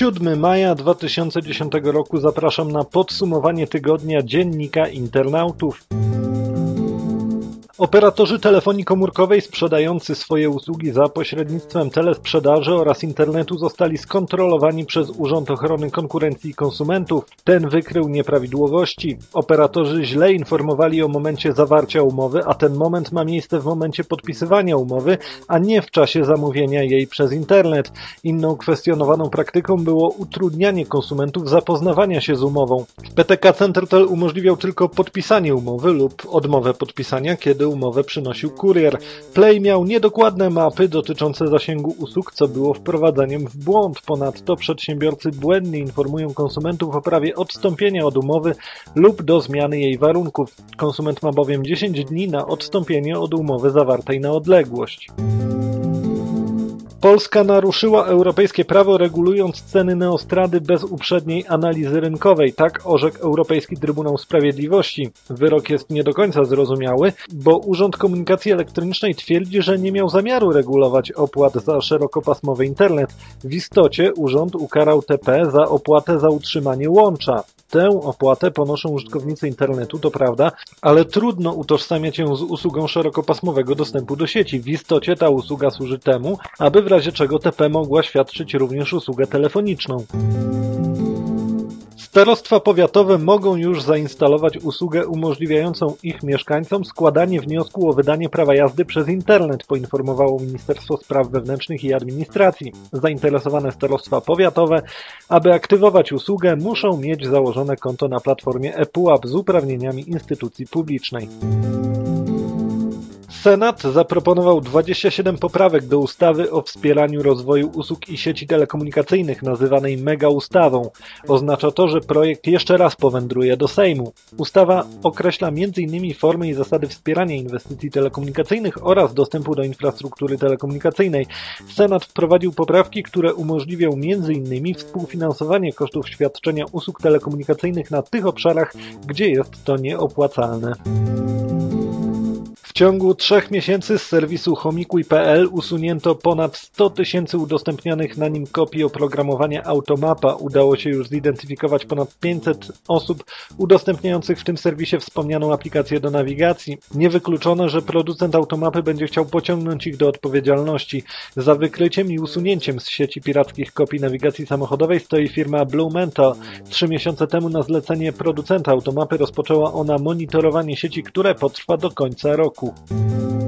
7 maja 2010 roku zapraszam na podsumowanie tygodnia dziennika internautów. Operatorzy telefonii komórkowej sprzedający swoje usługi za pośrednictwem telesprzedaży oraz internetu zostali skontrolowani przez Urząd Ochrony Konkurencji i Konsumentów. Ten wykrył nieprawidłowości. Operatorzy źle informowali o momencie zawarcia umowy, a ten moment ma miejsce w momencie podpisywania umowy, a nie w czasie zamówienia jej przez internet. Inną kwestionowaną praktyką było utrudnianie konsumentów zapoznawania się z umową. PTK Centertel umożliwiał tylko podpisanie umowy lub odmowę podpisania, kiedy umowę przynosił kurier. Play miał niedokładne mapy dotyczące zasięgu usług, co było wprowadzaniem w błąd. Ponadto przedsiębiorcy błędnie informują konsumentów o prawie odstąpienia od umowy lub do zmiany jej warunków. Konsument ma bowiem 10 dni na odstąpienie od umowy zawartej na odległość. Polska naruszyła europejskie prawo regulując ceny neostrady bez uprzedniej analizy rynkowej. Tak orzekł Europejski Trybunał Sprawiedliwości. Wyrok jest nie do końca zrozumiały, bo Urząd Komunikacji Elektronicznej twierdzi, że nie miał zamiaru regulować opłat za szerokopasmowy internet. W istocie urząd ukarał TP za opłatę za utrzymanie łącza. Tę opłatę ponoszą użytkownicy internetu, to prawda, ale trudno utożsamiać ją z usługą szerokopasmowego dostępu do sieci. W istocie ta usługa służy temu, aby w razie czego TP mogła świadczyć również usługę telefoniczną. Starostwa powiatowe mogą już zainstalować usługę umożliwiającą ich mieszkańcom składanie wniosku o wydanie prawa jazdy przez internet, poinformowało Ministerstwo Spraw Wewnętrznych i Administracji. Zainteresowane starostwa powiatowe, aby aktywować usługę, muszą mieć założone konto na platformie ePUAP z uprawnieniami instytucji publicznej. Senat zaproponował 27 poprawek do ustawy o wspieraniu rozwoju usług i sieci telekomunikacyjnych, nazywanej mega ustawą. Oznacza to, że projekt jeszcze raz powędruje do Sejmu. Ustawa określa m.in. formy i zasady wspierania inwestycji telekomunikacyjnych oraz dostępu do infrastruktury telekomunikacyjnej. Senat wprowadził poprawki, które umożliwią m.in. współfinansowanie kosztów świadczenia usług telekomunikacyjnych na tych obszarach, gdzie jest to nieopłacalne. Ciągu trzech miesięcy z serwisu homikuj.pl usunięto ponad 100 tysięcy udostępnianych na nim kopii oprogramowania Automapa. Udało się już zidentyfikować ponad 500 osób udostępniających w tym serwisie wspomnianą aplikację do nawigacji. Niewykluczone, że producent Automapy będzie chciał pociągnąć ich do odpowiedzialności. Za wykryciem i usunięciem z sieci pirackich kopii nawigacji samochodowej stoi firma Blue Mental. Trzy miesiące temu na zlecenie producenta Automapy rozpoczęła ona monitorowanie sieci, które potrwa do końca roku. Show.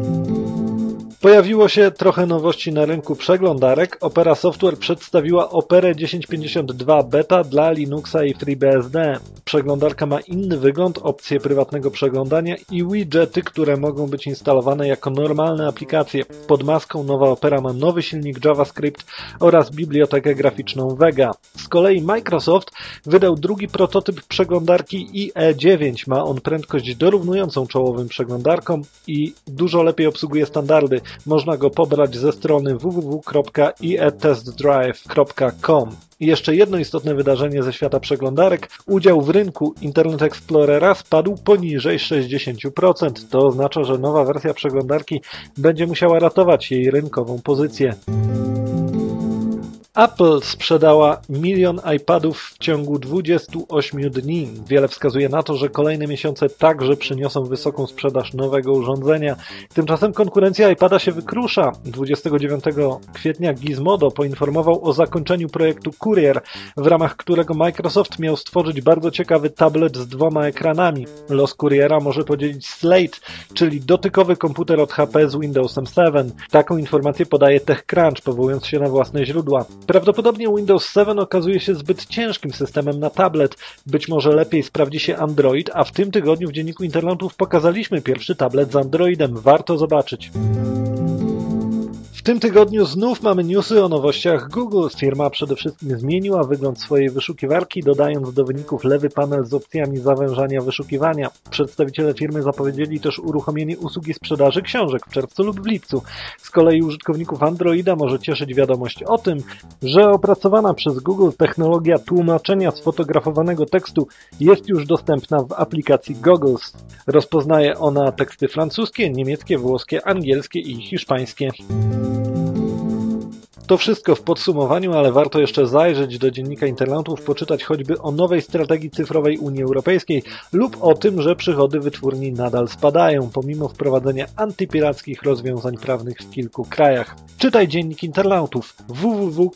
Pojawiło się trochę nowości na rynku przeglądarek. Opera Software przedstawiła Operę 1052 Beta dla Linuxa i FreeBSD. Przeglądarka ma inny wygląd, opcje prywatnego przeglądania i widgety, które mogą być instalowane jako normalne aplikacje. Pod maską nowa Opera ma nowy silnik JavaScript oraz bibliotekę graficzną Vega. Z kolei Microsoft wydał drugi prototyp przeglądarki IE9. Ma on prędkość dorównującą czołowym przeglądarkom i dużo lepiej obsługuje standardy. Można go pobrać ze strony www.ietestdrive.com. I jeszcze jedno istotne wydarzenie ze świata przeglądarek. Udział w rynku Internet Explorera spadł poniżej 60%. To oznacza, że nowa wersja przeglądarki będzie musiała ratować jej rynkową pozycję. Apple sprzedała milion iPadów w ciągu 28 dni. Wiele wskazuje na to, że kolejne miesiące także przyniosą wysoką sprzedaż nowego urządzenia. Tymczasem konkurencja iPada się wykrusza. 29 kwietnia Gizmodo poinformował o zakończeniu projektu Courier, w ramach którego Microsoft miał stworzyć bardzo ciekawy tablet z dwoma ekranami. Los Couriera może podzielić Slate, czyli dotykowy komputer od HP z Windowsem 7. Taką informację podaje TechCrunch, powołując się na własne źródła. Prawdopodobnie Windows 7 okazuje się zbyt ciężkim systemem na tablet. Być może lepiej sprawdzi się Android, a w tym tygodniu w Dzienniku Internetów pokazaliśmy pierwszy tablet z Androidem. Warto zobaczyć. W tym tygodniu znów mamy newsy o nowościach Google. Firma przede wszystkim zmieniła wygląd swojej wyszukiwarki, dodając do wyników lewy panel z opcjami zawężania wyszukiwania. Przedstawiciele firmy zapowiedzieli też uruchomienie usługi sprzedaży książek w czerwcu lub w lipcu. Z kolei użytkowników Androida może cieszyć wiadomość o tym, że opracowana przez Google technologia tłumaczenia sfotografowanego tekstu jest już dostępna w aplikacji Goggles. Rozpoznaje ona teksty francuskie, niemieckie, włoskie, angielskie i hiszpańskie. To wszystko w podsumowaniu, ale warto jeszcze zajrzeć do dziennika internautów, poczytać choćby o nowej strategii cyfrowej Unii Europejskiej lub o tym, że przychody wytwórni nadal spadają, pomimo wprowadzenia antypirackich rozwiązań prawnych w kilku krajach. Czytaj dziennik internautów www.d.com.pl